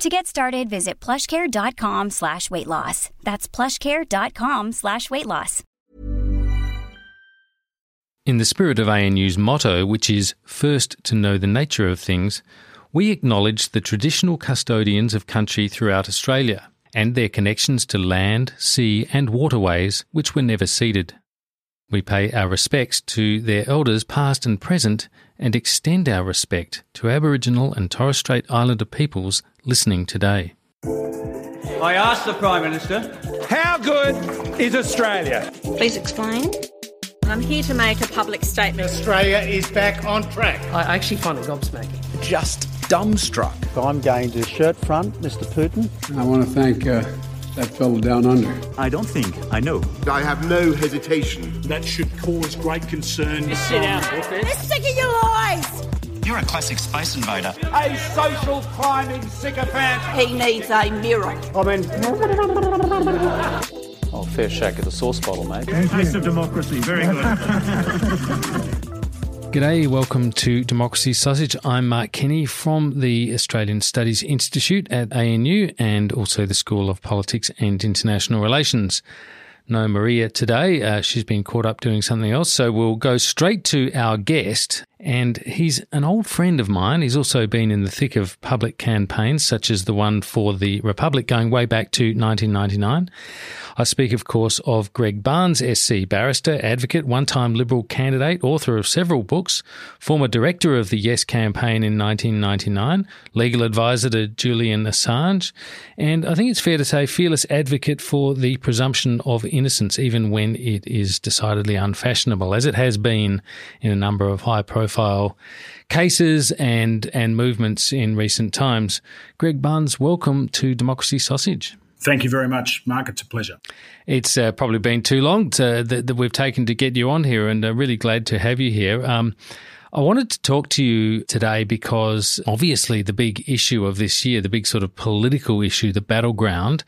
To get started, visit plushcare.com slash weight loss. That's plushcare.com slash weight loss. In the spirit of ANU's motto, which is first to know the nature of things, we acknowledge the traditional custodians of country throughout Australia and their connections to land, sea, and waterways which were never ceded. We pay our respects to their elders past and present and extend our respect to Aboriginal and Torres Strait Islander peoples listening today. I asked the Prime Minister, How good is Australia? Please explain. I'm here to make a public statement. Australia is back on track. I actually find it gobsmacking. Just dumbstruck. I'm going to shirt front, Mr. Putin. I want to thank uh, that fellow down under. I don't think I know. I have no hesitation. That should cause great concern. Just sit down, We're sick of your lies! You're a classic space invader. A social climbing sycophant. He needs a mirror. I mean. Oh, fair shake of the sauce bottle, mate. Taste of democracy. Very good. G'day, welcome to Democracy Sausage. I'm Mark Kenny from the Australian Studies Institute at ANU and also the School of Politics and International Relations. No Maria today. Uh, she's been caught up doing something else. So we'll go straight to our guest. And he's an old friend of mine. He's also been in the thick of public campaigns, such as the one for the Republic going way back to 1999. I speak, of course, of Greg Barns, SC, barrister, advocate, one time Liberal candidate, author of several books, former director of the Yes campaign in 1999, legal advisor to Julian Assange, and I think it's fair to say fearless advocate for the presumption of innocence, even when it is decidedly unfashionable, as it has been in a number of high profile cases and, and movements in recent times. Greg Barns, welcome to Democracy Sausage. Thank you very much, Mark. It's a pleasure. It's uh, probably been too long to, that, that, we've taken to get you on here, and uh, really glad to have you here. Um, I wanted to talk to you today because obviously the big issue of this year, the big sort of political issue, the battleground,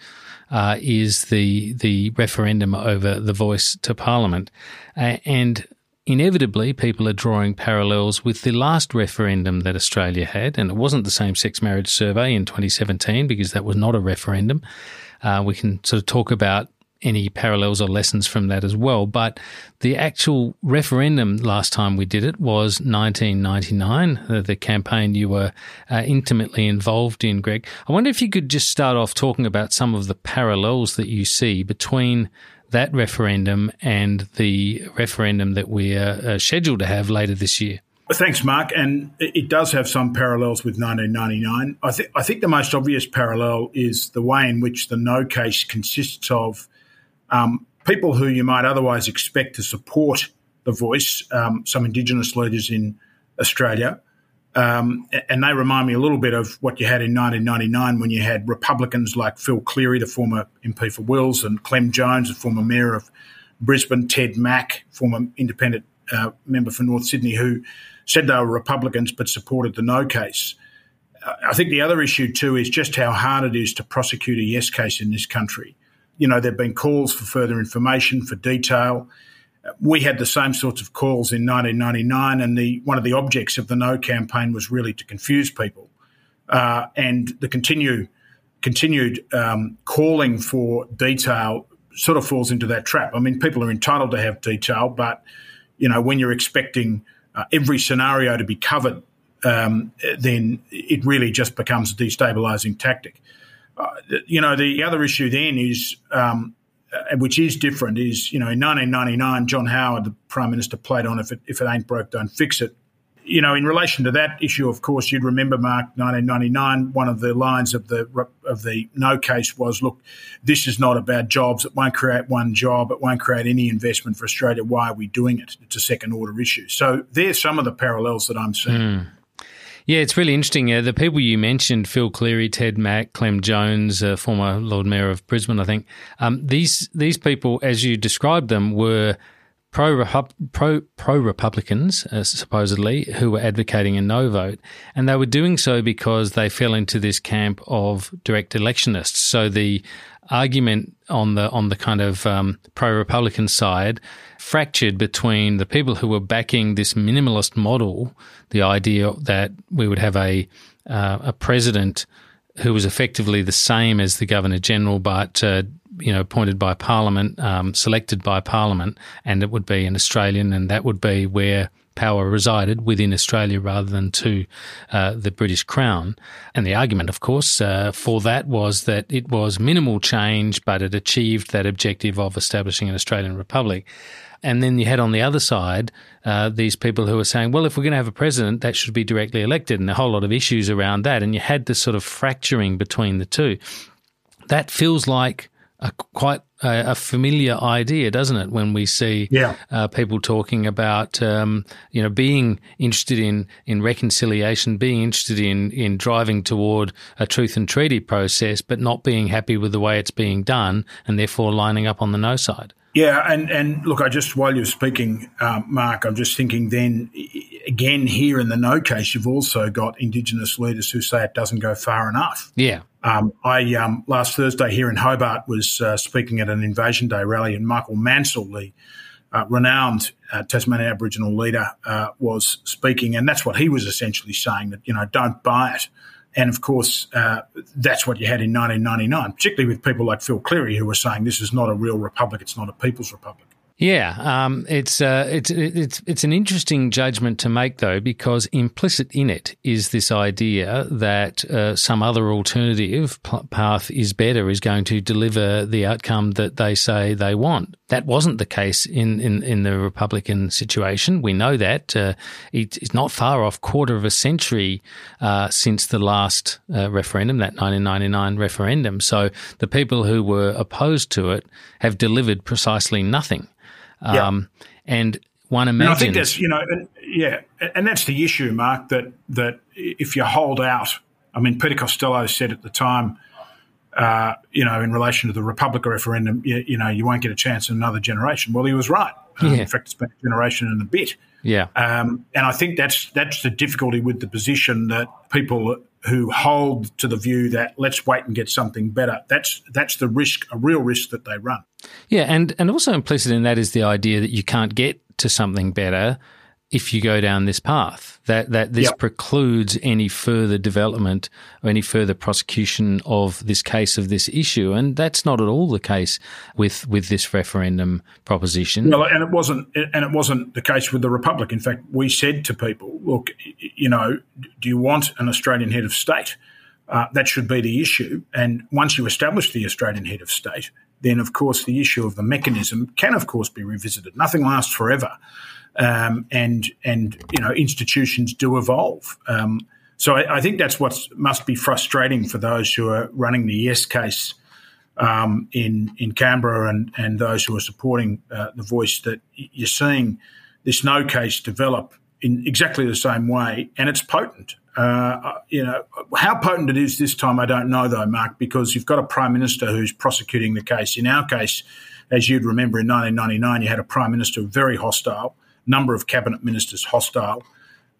uh, is the the referendum over the voice to Parliament, and inevitably people are drawing parallels with the last referendum that Australia had, and it wasn't the same sex marriage survey in 2017 because that was not a referendum. Uh, we can sort of talk about any parallels or lessons from that as well. But the actual referendum last time we did it was 1999, the, the campaign you were uh, intimately involved in, Greg. I wonder if you could just start off talking about some of the parallels that you see between that referendum and the referendum that we are scheduled to have later this year. Thanks, Mark. And it does have some parallels with 1999. I, th- I think the most obvious parallel is the way in which the no case consists of um, people who you might otherwise expect to support the voice, um, some Indigenous leaders in Australia. Um, and they remind me a little bit of what you had in 1999 when you had Republicans like Phil Cleary, the former MP for Wills, and Clem Jones, the former mayor of Brisbane, Ted Mack, former independent uh, member for North Sydney, who said they were Republicans but supported the no case. Uh, I think the other issue too is just how hard it is to prosecute a yes case in this country. You know, there have been calls for further information, for detail. We had the same sorts of calls in 1999, and the one of the objects of the No campaign was really to confuse people, uh, and the continue continued um, calling for detail sort of falls into that trap. I mean, people are entitled to have detail, but you know, when you're expecting uh, every scenario to be covered, um, then it really just becomes a destabilising tactic. Uh, you know, the other issue then is um, which is different, is you know in 1999, John Howard, the Prime Minister, played on if it if it ain't broke, don't fix it. You know, in relation to that issue, of course, you'd remember Mark 1999. One of the lines of the of the no case was, "Look, this is not about jobs. It won't create one job. It won't create any investment for Australia. Why are we doing it? It's a second order issue." So there's some of the parallels that I'm seeing. Mm. Yeah, it's really interesting. Uh, the people you mentioned, Phil Cleary, Ted Mack, Clem Jones, uh, former Lord Mayor of Brisbane, I think, um, these, these people, as you described them, were pro pro Republicans uh, supposedly who were advocating a no vote, and they were doing so because they fell into this camp of direct electionists. So the argument on the on the kind of um, pro Republican side fractured between the people who were backing this minimalist model, the idea that we would have a uh, a president who was effectively the same as the governor general, but uh, you know, appointed by Parliament, um, selected by Parliament, and it would be an Australian, and that would be where power resided within Australia rather than to uh, the British Crown. And the argument, of course, uh, for that was that it was minimal change, but it achieved that objective of establishing an Australian Republic. And then you had on the other side uh, these people who were saying, well, if we're going to have a president, that should be directly elected, and a whole lot of issues around that. And you had this sort of fracturing between the two. That feels like a quite a, a, familiar idea, doesn't it? When we see yeah. uh, people talking about um, you know being interested in in reconciliation, being interested in in driving toward a truth and treaty process, but not being happy with the way it's being done, and therefore lining up on the no side. Yeah, and, and look, I just while you're speaking, um, Mark, I'm just thinking. Then again, here in the no case, you've also got Indigenous leaders who say it doesn't go far enough. Yeah, um, I um, last Thursday here in Hobart was uh, speaking at an Invasion Day rally, and Michael Mansell, the uh, renowned uh, Tasmanian Aboriginal leader, uh, was speaking, and that's what he was essentially saying that you know don't buy it. And of course, uh, that's what you had in 1999, particularly with people like Phil Cleary, who were saying this is not a real republic; it's not a people's republic. Yeah, um, it's uh, it's it's it's an interesting judgment to make though, because implicit in it is this idea that uh, some other alternative path is better, is going to deliver the outcome that they say they want. That wasn't the case in in, in the Republican situation. We know that uh, it's not far off quarter of a century uh, since the last uh, referendum, that 1999 referendum. So the people who were opposed to it have delivered precisely nothing. Um, yeah. And one imagines. And I think that's, you know, and, yeah, and that's the issue, Mark, that, that if you hold out, I mean, Peter Costello said at the time, uh, you know, in relation to the Republic referendum, you, you, know, you won't get a chance in another generation. Well, he was right. Um, yeah. In fact, it's been a generation and a bit. Yeah. Um, and I think that's that's the difficulty with the position that people who hold to the view that let's wait and get something better. That's that's the risk, a real risk that they run. Yeah, and and also implicit in that is the idea that you can't get to something better if you go down this path. That that this yep. precludes any further development or any further prosecution of this case of this issue, and that's not at all the case with with this referendum proposition. Well, and it wasn't, and it wasn't the case with the Republic. In fact, we said to people, look, you know, do you want an Australian head of state? Uh, that should be the issue. And once you establish the Australian head of state, then of course the issue of the mechanism can, of course, be revisited. Nothing lasts forever um, and and you know institutions do evolve. Um, so I, I, think that's what must be frustrating for those who are running the yes case um, in in Canberra and and those who are supporting uh, the voice that you're seeing this no case develop in exactly the same way, and it's potent. Uh, you know how potent it is this time, I don't know though, Mark, because you've got a prime minister who's prosecuting the case. In our case, as you'd remember, in 1999, you had a prime minister very hostile number of cabinet ministers hostile.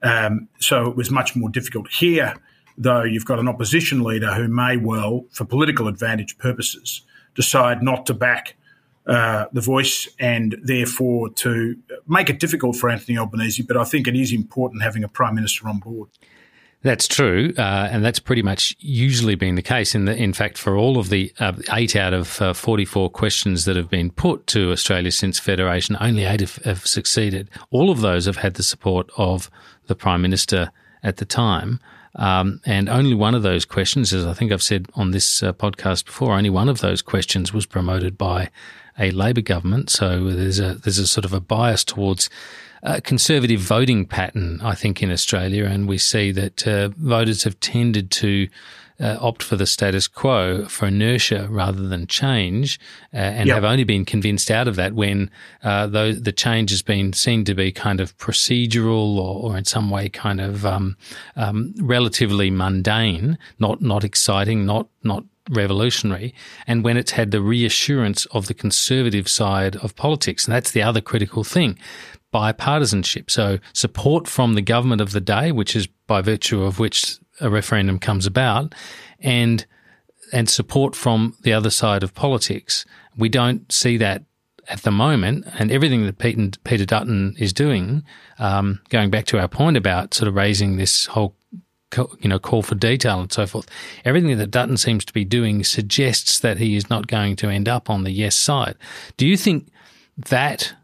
Um, so it was much more difficult. Here, though, you've got an opposition leader who may well, for political advantage purposes, decide not to back uh, the voice and therefore to make it difficult for Anthony Albanese. But I think it is important having a prime minister on board. That's true, uh, and that's pretty much usually been the case. In the, in fact, for all of the uh, eight out of uh, forty-four questions that have been put to Australia since federation, only eight have, have, succeeded. All of those have had the support of the prime minister at the time, um, and only one of those questions, as I think I've said on this uh, podcast before, only one of those questions was promoted by a Labor government. So there's a there's a sort of a bias towards a conservative voting pattern, I think, in Australia, and we see that uh, voters have tended to uh, opt for the status quo for inertia rather than change, uh, and yep. have only been convinced out of that when uh, the change has been seen to be kind of procedural or, or in some way kind of um, um, relatively mundane, not not exciting, not not revolutionary, and when it's had the reassurance of the conservative side of politics. And that's the other critical thing bipartisanship. So support from the government of the day, which is by virtue of which a referendum comes about, and and support from the other side of politics. We don't see that at the moment, and everything that Peter Dutton is doing, um, going back to our point about sort of raising this whole you know, call for detail and so forth. Everything that Dutton seems to be doing suggests that he is not going to end up on the yes side. Do you think that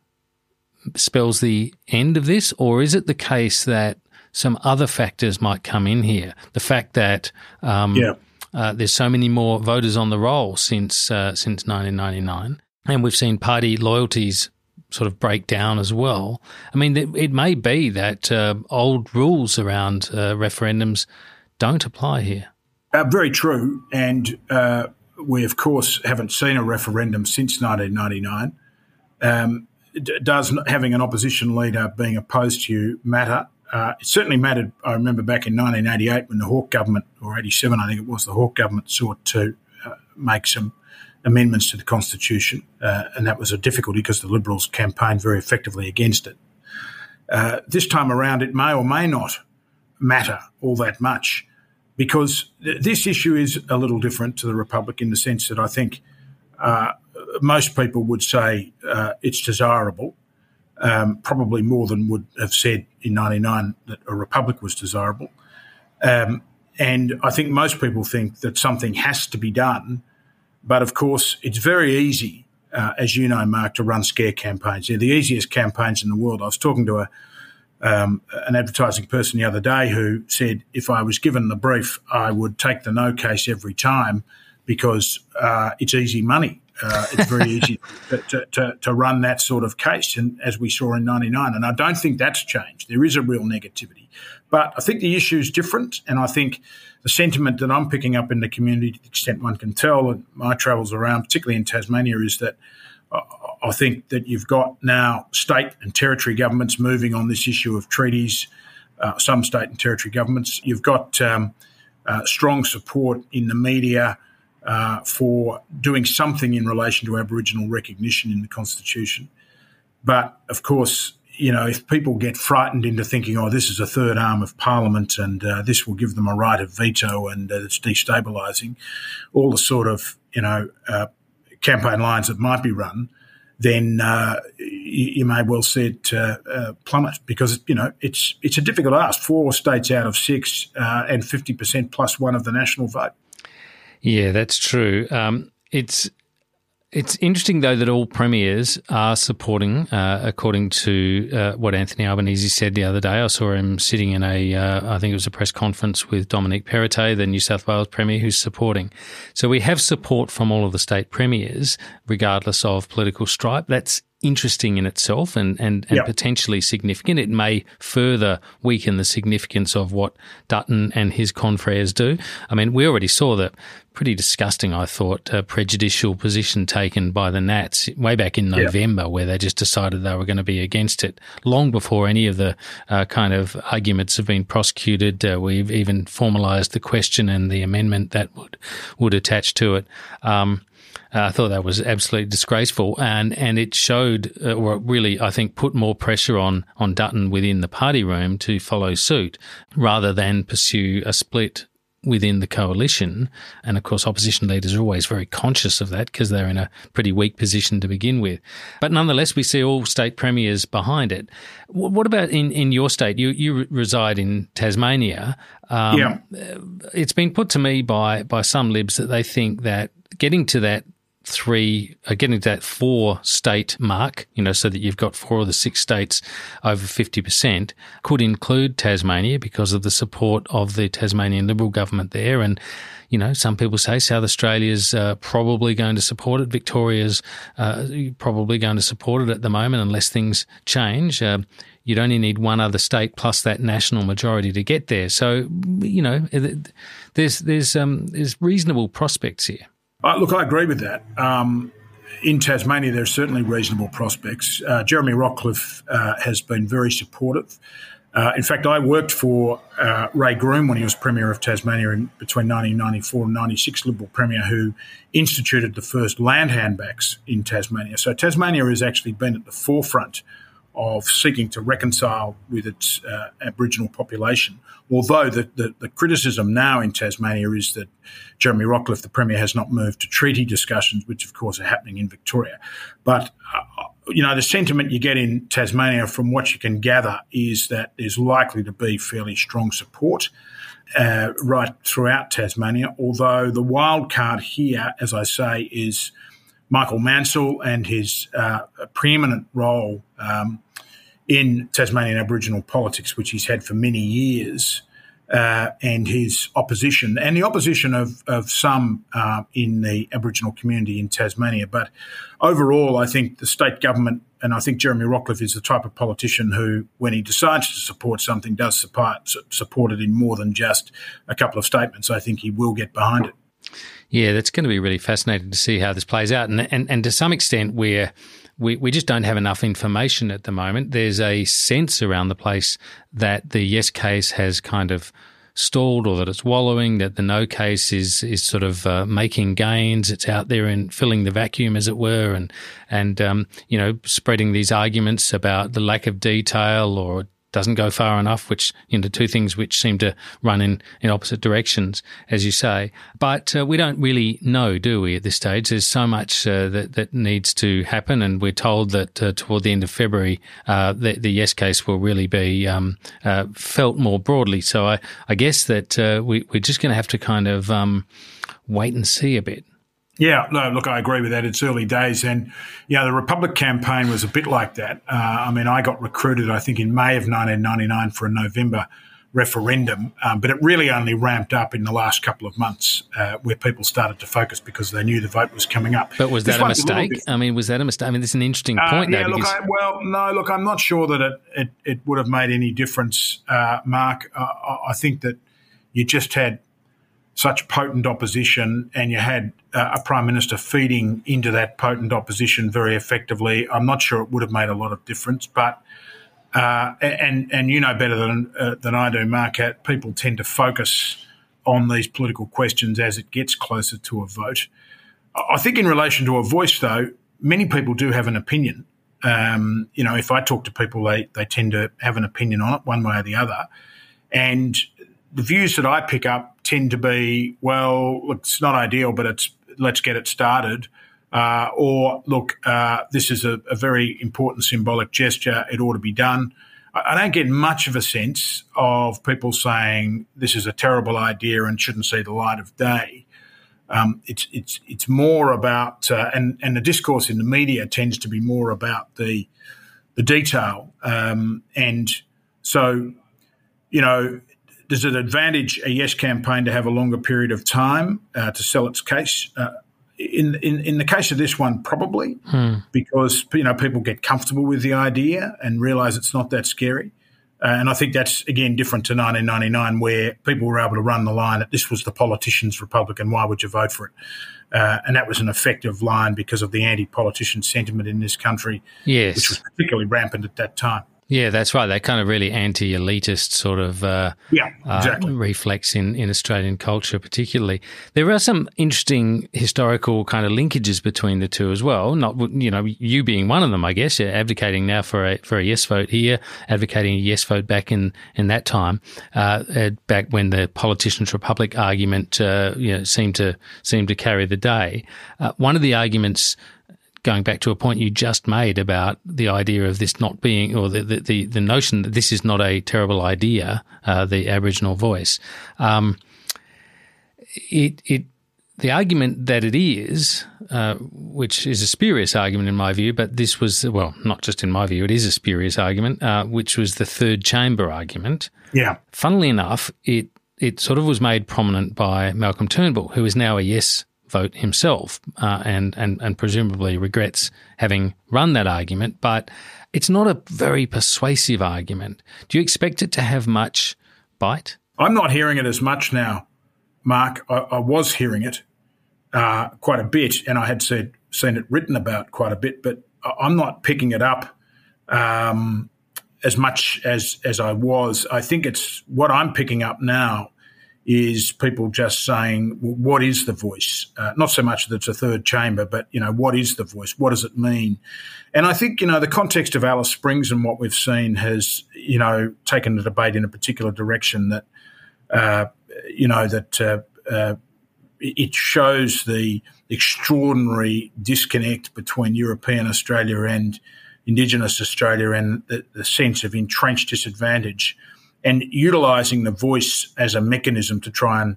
spells the end of this, or is it the case that some other factors might come in here? The fact that um, yeah. uh, there's so many more voters on the roll since uh, since 1999, and we've seen party loyalties sort of break down as well. I mean, it, it may be that uh, old rules around uh, referendums don't apply here. Uh, very true. And uh, we, of course, haven't seen a referendum since 1999. Um, does having an opposition leader being opposed to you matter? Uh, it certainly mattered. I remember back in 1988 when the Hawke government, or 87, I think it was, the Hawke government sought to uh, make some amendments to the Constitution, uh, and that was a difficulty because the Liberals campaigned very effectively against it. Uh, this time around, it may or may not matter all that much because th- this issue is a little different to the Republic in the sense that I think uh, most people would say uh, it's desirable, um, probably more than would have said in 99 that a Republic was desirable. Um, and I think most people think that something has to be done but of course, it's very easy, uh, as you know, Mark, to run scare campaigns. They're the easiest campaigns in the world. I was talking to a um, an advertising person the other day who said if I was given the brief, I would take the no case every time because uh, it's easy money. Uh, it's very easy to, to, to, run that sort of case, and as we saw in '99. And I don't think that's changed. There is a real negativity, but I think the issue is different, and I think the sentiment that I'm picking up in the community, to the extent one can tell, and my travels around, particularly in Tasmania, is that I think that you've got now state and territory governments moving on this issue of treaties. Uh, some state and territory governments. You've got um, uh, strong support in the media uh, for doing something in relation to Aboriginal recognition in the Constitution. But of course, you know, if people get frightened into thinking, oh, this is a third arm of Parliament and uh, this will give them a right of veto and uh, it's destabilising, all the sort of, you know, uh, campaign lines that might be run, then uh, you, you, may well see it uh, uh, plummet because, you know, it's, it's a difficult ask. Four states out of six and 50% plus one of the national vote. Yeah, that's true. Um, it's it's interesting, though, that all premiers are supporting, uh, according to uh, what Anthony Albanese said the other day. I saw him sitting in a, uh, I think it was a press conference with Dominic Perrottet, the New South Wales Premier, who's supporting. So we have support from all of the state premiers, regardless of political stripe. That's interesting in itself and, and, and yep. potentially significant. It may further weaken the significance of what Dutton and his confreres do. I mean, we already saw the pretty disgusting, I thought, uh, prejudicial position taken by the Nats way back in November, yep. where they just decided they were going to be against it long before any of the uh, kind of arguments have been prosecuted. Uh, we've even formalised the question and the amendment that would would attach to it. Um, uh, I thought that was absolutely disgraceful, and and it showed, uh, or really, I think, put more pressure on on Dutton within the party room to follow suit, rather than pursue a split within the coalition. And of course, opposition leaders are always very conscious of that because they're in a pretty weak position to begin with. But nonetheless, we see all state premiers behind it. What about in, in your state? You you reside in Tasmania. Um, yeah. It's been put to me by by some libs that they think that getting to that three, uh, getting to that four state mark, you know, so that you've got four of the six states over 50%, could include Tasmania because of the support of the Tasmanian Liberal government there. And, you know, some people say South Australia's uh, probably going to support it. Victoria's uh, probably going to support it at the moment unless things change. Uh, you'd only need one other state plus that national majority to get there. So, you know, there's there's um, there's reasonable prospects here. Uh, look, I agree with that. Um, in Tasmania, there are certainly reasonable prospects. Uh, Jeremy Rockliff uh, has been very supportive. Uh, in fact, I worked for uh, Ray Groom when he was Premier of Tasmania in, between 1994 and 96, Liberal Premier, who instituted the first land handbacks in Tasmania. So Tasmania has actually been at the forefront of seeking to reconcile with its uh, Aboriginal population. Although the, the, the, criticism now in Tasmania is that Jeremy Rockliff, the Premier, has not moved to treaty discussions, which of course are happening in Victoria. But, uh, you know, the sentiment you get in Tasmania from what you can gather is that there's likely to be fairly strong support. Uh, right throughout Tasmania, although the wild card here, as I say, is Michael Mansell and his uh, preeminent role um, in Tasmanian Aboriginal politics, which he's had for many years, uh, and his opposition, and the opposition of, of some uh, in the Aboriginal community in Tasmania. But overall, I think the state government, and I think Jeremy Rockliff is the type of politician who, when he decides to support something, does support, support it in more than just a couple of statements. I think he will get behind it. Yeah, that's going to be really fascinating to see how this plays out. And, and, and to some extent, we're we, we just don't have enough information at the moment. There's a sense around the place that the yes case has kind of stalled or that it's wallowing, that the no case is is sort of uh, making gains. It's out there and filling the vacuum, as it were, and and um, you know spreading these arguments about the lack of detail or doesn't go far enough, which, you know, two things which seem to run in, in opposite directions, as you say. But uh, we don't really know, do we, at this stage? There's so much uh, that, that needs to happen, and we're told that uh, toward the end of February, uh, the, the, yes case will really be um, uh, felt more broadly. So I, I guess that uh, we, we're just going to have to kind of um, wait and see a bit. Yeah, no, look, I agree with that. It's early days. And, yeah, the Republic campaign was a bit like that. Uh, I mean, I got recruited, I think, in May of 1999 for a November referendum, um, but it really only ramped up in the last couple of months uh, where people started to focus because they knew the vote was coming up. But was that a mistake? A I mean, was that a mistake? I mean, this is an interesting uh, point. Uh, yeah, look, I, well, no, look, I'm not sure that it, it, it would have made any difference, uh, Mark. I think that you just had such potent opposition, and you had uh, a prime minister feeding into that potent opposition very effectively. I'm not sure it would have made a lot of difference, but uh, and and you know better than uh, than I do, Mark. People tend to focus on these political questions as it gets closer to a vote. I think in relation to a voice, though, many people do have an opinion. Um, you know, if I talk to people, they they tend to have an opinion on it, one way or the other. And the views that I pick up tend to be, well, it's not ideal, but it's let's get it started. Uh, or look, uh, this is a, a, very important symbolic gesture. It ought to be done. I, I, don't get much of a sense of people saying this is a terrible idea and shouldn't see the light of day. Um, it's it's it's more about uh, and and the discourse in the media tends to be more about the the detail um, and so you know does it advantage a yes campaign to have a longer period of time uh, to sell its case? Uh, in, in in the case of this one, probably hmm. because you know people get comfortable with the idea and realize it's not that scary. Uh, and I think that's again different to 1999, where people were able to run the line that this was the politicians' republic, and why would you vote for it? Uh, and that was an effective line because of the anti-politician sentiment in this country, yes. which was particularly rampant at that time. Yeah, that's right. That kind of really anti-elitist sort of uh, yeah, uh, exactly. uh, reflex in, in Australian culture, particularly. There are some interesting historical kind of linkages between the two as well. Not you know you being one of them, I guess. You're advocating now for a for a yes vote here, advocating a yes vote back in in that time, uh, back when the politicians' republic argument uh, you know seemed to seemed to carry the day. Uh, one of the arguments going back to a point you just made about the idea of this not being, or the the, the, notion that this is not a terrible idea, uh, the Aboriginal voice. Um, it it the argument that it is, uh, which is a spurious argument in my view, but this was, well, not just in my view, it is a spurious argument, uh, which was the third chamber argument. Yeah. Funnily enough, it, it sort of was made prominent by Malcolm Turnbull, who is now a yes vote himself uh, and, and, and presumably regrets having run that argument, but it's not a very persuasive argument. Do you expect it to have much bite? I'm not hearing it as much now, Mark. I, I was hearing it uh, quite a bit, and I had said, seen it written about quite a bit, but I'm not picking it up um, as much as as I was. I think it's what I'm picking up now is people just saying, well, "What is the voice?" Uh, not so much that it's a third chamber, but you know, what is the voice? What does it mean? And I think you know the context of Alice Springs and what we've seen has you know taken the debate in a particular direction that uh, you know that uh, uh it shows the extraordinary disconnect between European Australia and Indigenous Australia and the, the sense of entrenched disadvantage and utilising the voice as a mechanism to try and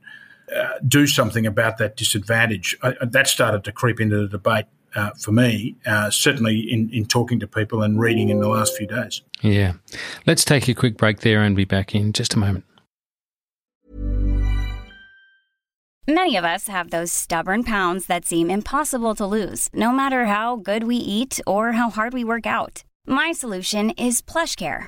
uh, do something about that disadvantage. I, that started to creep into the debate uh, for me, uh, certainly in, in talking to people and reading in the last few days. Yeah. Let's take a quick break there and be back in just a moment. Many of us have those stubborn pounds that seem impossible to lose, no matter how good we eat or how hard we work out. My solution is PlushCare.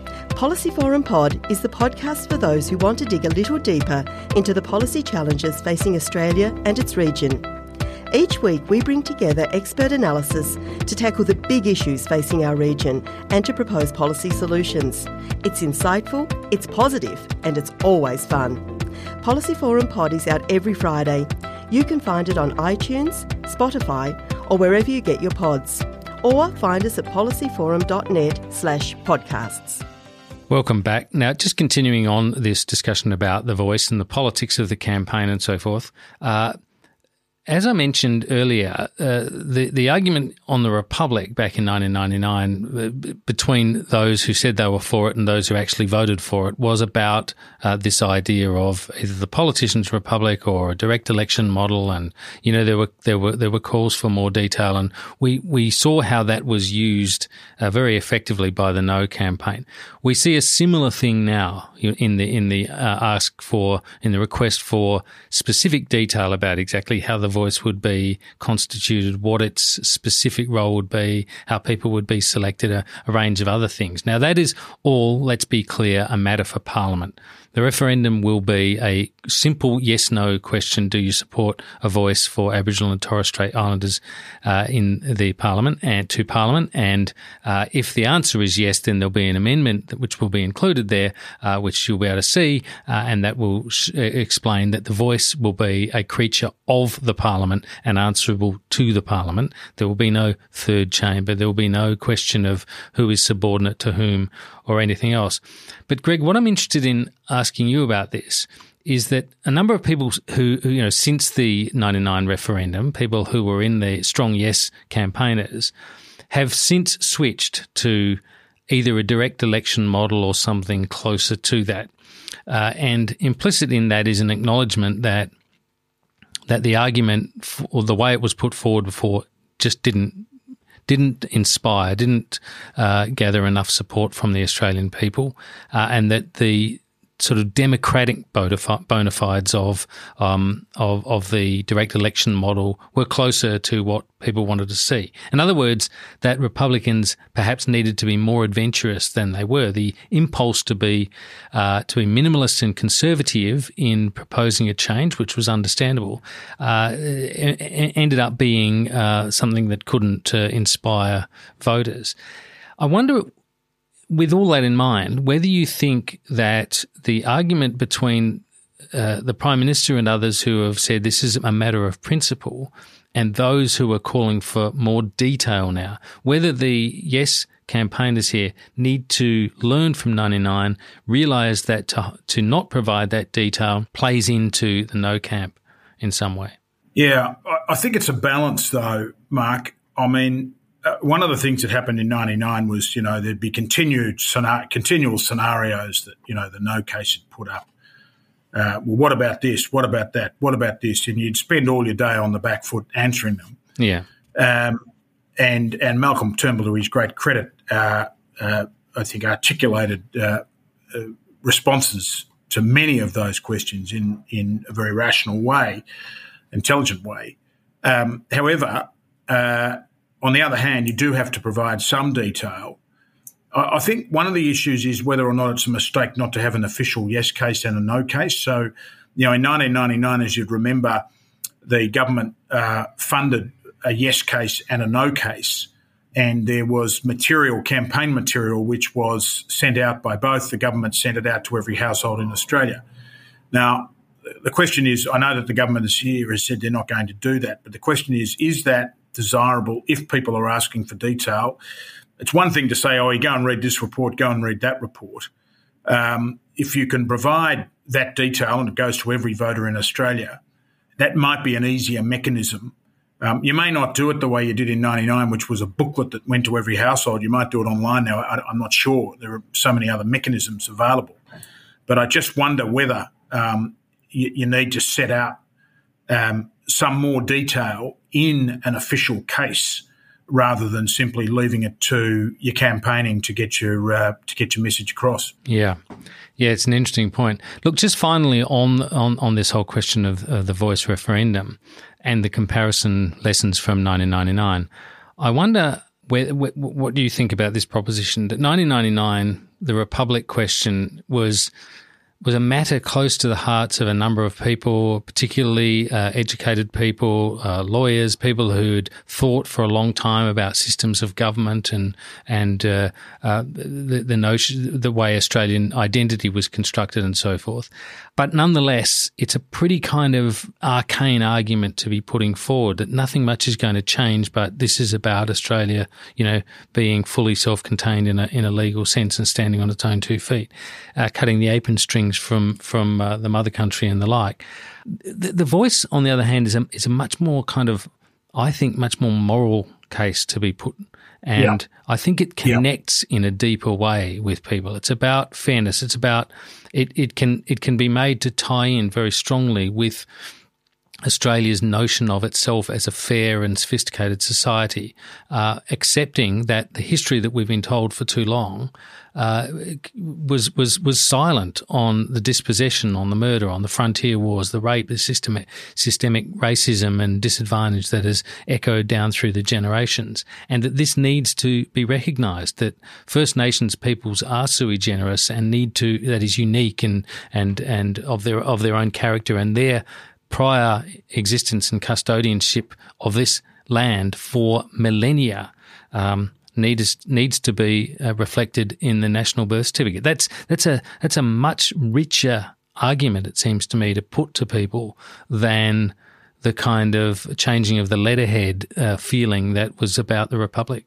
Policy Forum Pod is the podcast for those who want to dig a little deeper into the policy challenges facing Australia and its region. Each week, we bring together expert analysis to tackle the big issues facing our region and to propose policy solutions. It's insightful, it's positive, and it's always fun. Policy Forum Pod is out every Friday. You can find it on iTunes, Spotify, or wherever you get your pods. Or find us at policyforum.net slash podcasts. Welcome back. Now, just continuing on this discussion about the voice and the politics of the campaign and so forth. Uh, as I mentioned earlier, uh, the the argument on the Republic back in 1999 uh, between those who said they were for it and those who actually voted for it was about uh, this idea of either the politicians' republic or a direct election model, and you know there were there were there were calls for more detail, and we we saw how that was used uh, very effectively by the No campaign. We see a similar thing now in the in the uh, ask for in the request for specific detail about exactly how the voice would be constituted, what its specific role would be, how people would be selected, a, a range of other things. Now that is all, let's be clear, a matter for Parliament. The referendum will be a simple yes no question. Do you support a voice for Aboriginal and Torres Strait Islanders uh, in the Parliament and to Parliament? And uh, if the answer is yes, then there'll be an amendment which will be included there, uh, which you'll be able to see, uh, and that will sh- uh, explain that the voice will be a creature of the Parliament and answerable to the Parliament. There will be no third chamber. There will be no question of who is subordinate to whom or anything else. But Greg, what I'm interested in asking you about this is that a number of people who, who, you know, since the 99 referendum, people who were in the strong yes campaigners, have since switched to either a direct election model or something closer to that. Uh, and implicit in that is an acknowledgement that that the argument or the way it was put forward before just didn't didn't inspire, didn't uh, gather enough support from the Australian people, uh, and that the sort of democratic bona fides of, um, of of the direct election model were closer to what people wanted to see. In other words, that Republicans perhaps needed to be more adventurous than they were. The impulse to be uh, to be minimalist and conservative in proposing a change, which was understandable, uh, ended up being uh, something that couldn't uh, inspire voters. I wonder with all that in mind, whether you think that the argument between uh, the Prime Minister and others who have said this is a matter of principle and those who are calling for more detail now. Whether the Yes campaigners here need to learn from 99, realize that to, to not provide that detail plays into the no camp in some way. Yeah, I think it's a balance, though, Mark. I mean, uh, one of the things that happened in '99 was, you know, there'd be continued continual scenarios that you know the no case had put up. Uh, well, what about this? What about that? What about this? And you'd spend all your day on the back foot answering them. Yeah. Um, and and Malcolm Turnbull, to his great credit, uh, uh, I think articulated uh, uh, responses to many of those questions in in a very rational way, intelligent way. Um, however, uh, on the other hand, you do have to provide some detail. I, I think one of the issues is whether or not it's a mistake not to have an official yes case and a no case. So, you know, in 1999, as you'd remember, the government uh, funded a yes case and a no case. And there was material, campaign material, which was sent out by both. The government sent it out to every household in Australia. Now, the question is I know that the government this year has said they're not going to do that, but the question is is that desirable if people are asking for detail? It's one thing to say, oh, you go and read this report, go and read that report. Um, if you can provide that detail and it goes to every voter in Australia, that might be an easier mechanism um, you may not do it the way you did in 99, which was a booklet that went to every household. You might do it online now. I, am not sure. There are so many other mechanisms available. But I just wonder whether um, you, you, need to set out um, some more detail in an official case rather than simply leaving it to your campaigning to get your uh, to get your message across. Yeah, yeah, it's an interesting point. Look, just finally on on, on this whole question of, of the voice referendum and the comparison lessons from 1999. I wonder where, what do you think about this proposition that 1999 the republic question was was a matter close to the hearts of a number of people, particularly uh, educated people, uh, lawyers, people who'd thought for a long time about systems of government and and uh, uh the, the notion, the way Australian identity was constructed, and so forth. But nonetheless, it's a pretty kind of arcane argument to be putting forward that nothing much is going to change, but this is about Australia, you know, being fully self-contained in a in a legal sense and standing on its own two feet, uh, cutting the apron strings things from from uh, the mother country and the like. The, the, voice, on the other hand, is a is a much more kind of, I think, much more moral case to be put, and yeah. I think it connects yeah. in a deeper way with people. It's about fairness. It's about it. It can it can be made to tie in very strongly with Australia's notion of itself as a fair and sophisticated society, uh, accepting that the history that we've been told for too long uh, was was was silent on the dispossession, on the murder, on the frontier wars, the rape, the systemic systemic racism and disadvantage that has echoed down through the generations, and that this needs to be recognised. That First Nations peoples are sui generis and need to that is unique and and and of their of their own character and their prior existence and custodianship of this land for millennia um, needs needs to be uh, reflected in the national birth certificate. That's that's a that's a much richer argument, it seems to me, to put to people than the kind of changing of the letterhead uh, feeling that was about the republic.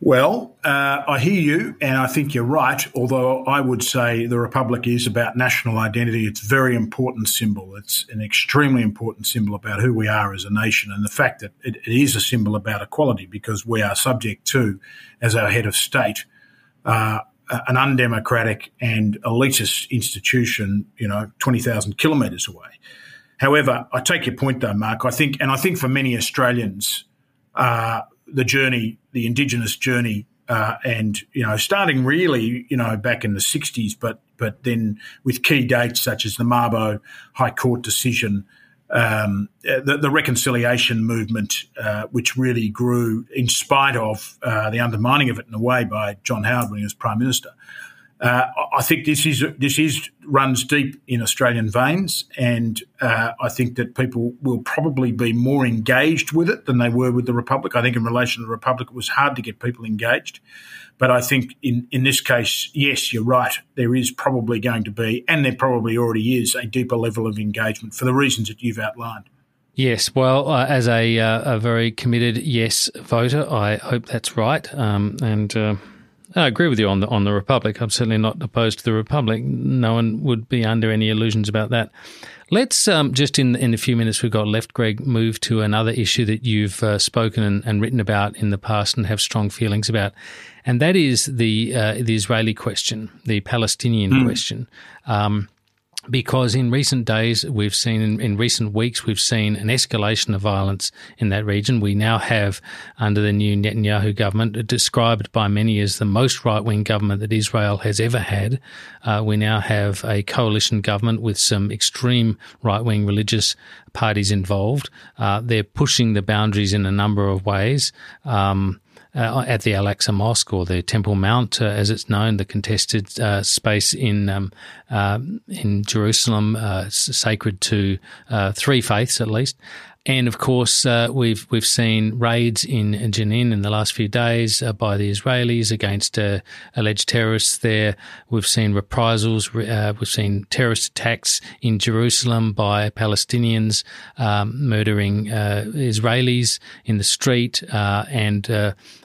Well, uh, I hear you, and I think you're right. Although I would say the Republic is about national identity. It's a very important symbol. It's an extremely important symbol about who we are as a nation, and the fact that it, it is a symbol about equality because we are subject to, as our head of state, uh, an undemocratic and elitist institution. You know, twenty thousand kilometres away. However, I take your point, though, Mark. I think, and I think for many Australians. Uh, the journey, the Indigenous journey, uh, and you know, starting really, you know, back in the '60s, but but then with key dates such as the Mabo High Court decision, um, the, the, reconciliation movement, uh, which really grew in spite of uh, the undermining of it in a way by John Howard when he was Prime Minister. Uh, I think this is this is runs deep in Australian veins, and uh, I think that people will probably be more engaged with it than they were with the Republic. I think in relation to the Republic, it was hard to get people engaged, but I think in in this case, yes, you're right. There is probably going to be, and there probably already is, a deeper level of engagement for the reasons that you've outlined. Yes, well, uh, as a, uh, a very committed yes voter, I hope that's right. Um, and uh, I agree with you on the on the Republic. I'm certainly not opposed to the Republic. No one would be under any illusions about that. Let's um, just in in the few minutes we've got left, Greg, move to another issue that you've uh, spoken and, and, written about in the past and have strong feelings about, and that is the uh, the Israeli question, the Palestinian mm. question. Um, because in recent days, we've seen, in, in, recent weeks, we've seen an escalation of violence in that region. We now have, under the new Netanyahu government, described by many as the most right wing government that Israel has ever had, uh, we now have a coalition government with some extreme right wing religious parties involved. Uh, they're pushing the boundaries in a number of ways. Um, uh, at the Al Aqsa Mosque or the Temple Mount, uh, as it's known, the contested uh, space in um, uh, in Jerusalem, uh, sacred to uh, three faiths at least. And of course, uh, we've we've seen raids in Jenin in the last few days uh, by the Israelis against uh, alleged terrorists there. We've seen reprisals. Uh, we've seen terrorist attacks in Jerusalem by Palestinians um, murdering uh, Israelis in the street, uh, and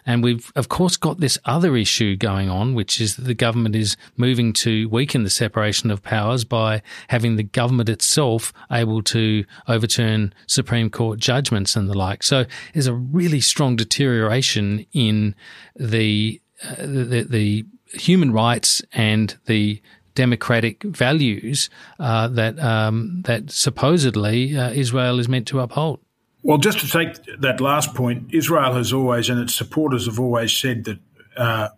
and we've of course got this other issue going on, which is that the government is moving to weaken the separation of powers by having the government itself able to overturn Supreme Court judgments and the like. So there's a really strong deterioration in the uh, the, the, human rights and the democratic values uh, that um, that supposedly uh, Israel is meant to uphold. Well, just to take that last point, Israel has always, and its supporters have always said that uh,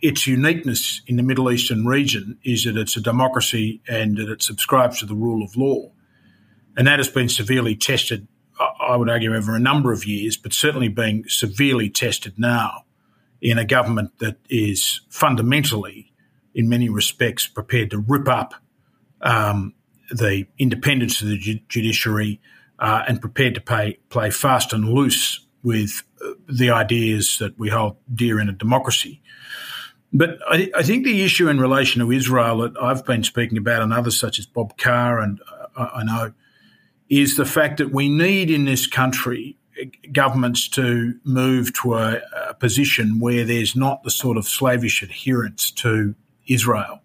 its uniqueness in the Middle Eastern region is that it's a democracy and that it subscribes to the rule of law. And that has been severely tested I would argue, over a number of years, but certainly being severely tested now in a government that is fundamentally, in many respects, prepared to rip up um, the independence of the ju- judiciary uh, and prepared to pay, play fast and loose with uh, the ideas that we hold dear in a democracy. But I, I, think the issue in relation to Israel that I've been speaking about, and others such as Bob Carr, and uh, I know is the fact that we need in this country governments to move to a, a, position where there's not the sort of slavish adherence to Israel.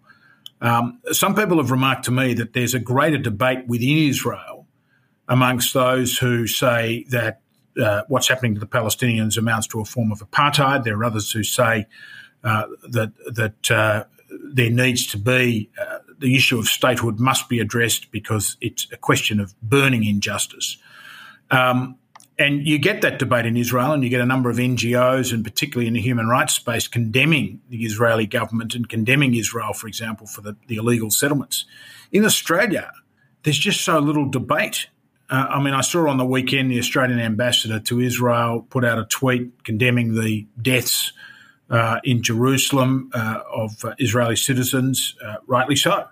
Um, some people have remarked to me that there's a greater debate within Israel amongst those who say that uh, what's happening to the Palestinians amounts to a form of apartheid. There are others who say uh, that that uh, there needs to be uh, the issue of statehood must be addressed because it's a question of burning injustice. Um, and you get that debate in Israel, and you get a number of NGOs, and particularly in the human rights space, condemning the Israeli government and condemning Israel, for example, for the, the illegal settlements. In Australia, there's just so little debate. Uh, I mean, I saw on the weekend the Australian ambassador to Israel put out a tweet condemning the deaths uh, in Jerusalem uh, of uh, Israeli citizens, uh, rightly so.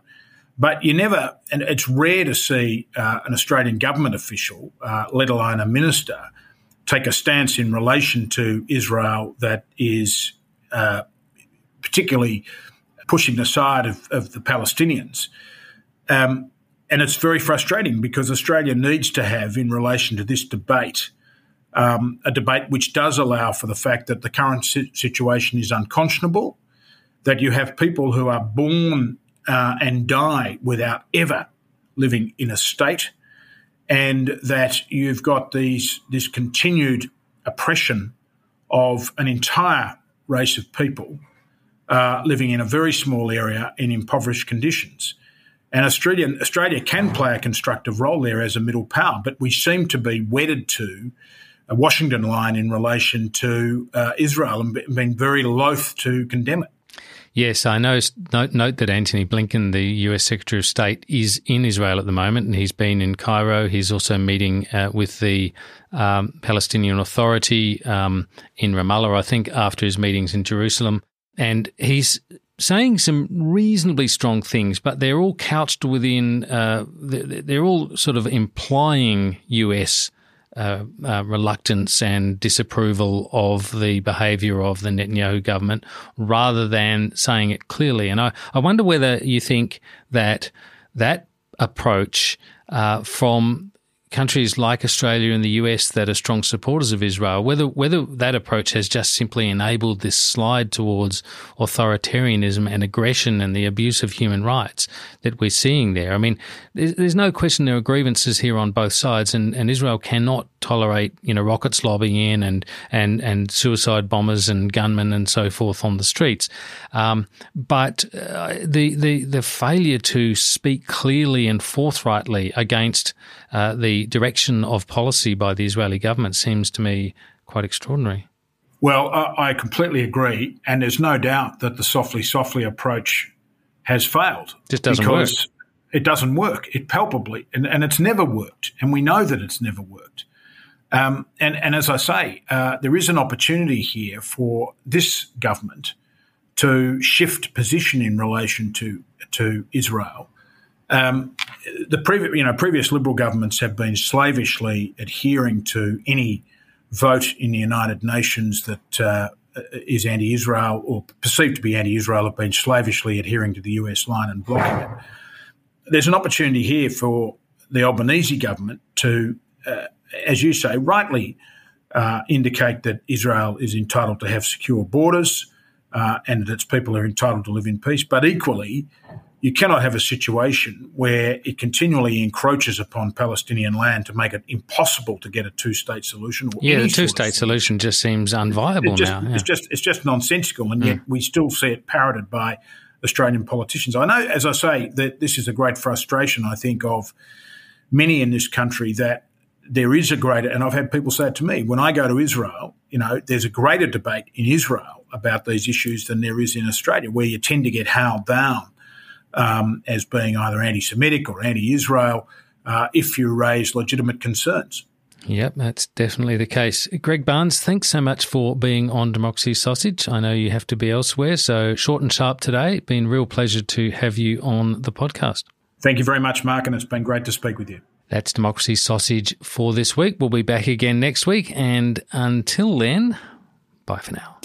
But you never, and it's rare to see uh, an Australian government official, let alone a minister, take a stance in relation to Israel that is particularly pushing the side of, of the Palestinians. Um, and it's very frustrating because Australia needs to have, in relation to this debate, um, a debate which does allow for the fact that the current situation is unconscionable, that you have people who are born uh, and die without ever living in a state, and that you've got these this continued oppression of an entire race of people uh, living in a very small area in impoverished conditions. And Australia, Australia can play a constructive role there as a middle power, but we seem to be wedded to Washington line in relation to uh, Israel and been very loath to condemn it. Yes, I know. Note, note, that Antony Blinken, the US Secretary of State, is in Israel at the moment, and he's been in Cairo. He's also meeting uh, with the um, Palestinian Authority um, in Ramallah, I think, after his meetings in Jerusalem. And he's saying some reasonably strong things, but they're all couched within, uh, they're all sort of implying US uh, uh, reluctance and disapproval of the behaviour of the Netanyahu government rather than saying it clearly. And I, I wonder whether you think that that approach uh, from countries like Australia and the US that are strong supporters of Israel, whether whether that approach has just simply enabled this slide towards authoritarianism and aggression and the abuse of human rights that we're seeing there. I mean, there's, there's no question there are grievances here on both sides, and, and Israel cannot tolerate you know rockets lobbing in and and and suicide bombers and gunmen and so forth on the streets. Um, but uh, the the the failure to speak clearly and forthrightly against uh, the direction of policy by the Israeli government seems to me quite extraordinary. Well, I, I completely agree, and there's no doubt that the softly, softly approach has failed. Just doesn't work. It doesn't work. It palpably, and, and it's never worked, and we know that it's never worked. Um, and, and as I say, uh, there is an opportunity here for this government to shift position in relation to to Israel. Um, the previous, you know, previous Liberal governments have been slavishly adhering to any vote in the United Nations that uh, is anti-Israel or perceived to be anti-Israel. Have been slavishly adhering to the US line and blocking it. There's an opportunity here for the Albanese government to, uh, as you say, rightly uh, indicate that Israel is entitled to have secure borders uh, and that its people are entitled to live in peace, but equally you cannot have a situation where it continually encroaches upon Palestinian land to make it impossible to get a two-state solution. yeah, the two-state solution just seems unviable it's just, now. Yeah. It's just it's just nonsensical, and yet mm. we still see it parroted by Australian politicians. I know, as I say, that this is a great frustration. I think of many in this country that there is a greater, and I've had people say it to me when I go to Israel. You know, there's a greater debate in Israel about these issues than there is in Australia, where you tend to get howled down um, as being either anti Semitic or anti Israel uh, if you raise legitimate concerns. Yep, that's definitely the case. Greg Barns, thanks so much for being on Democracy Sausage. I know you have to be elsewhere, so short and sharp today. Been real pleasure to have you on the podcast. Thank you very much, Mark, and it's been great to speak with you. That's Democracy Sausage for this week. We'll be back again next week, and until then, bye for now.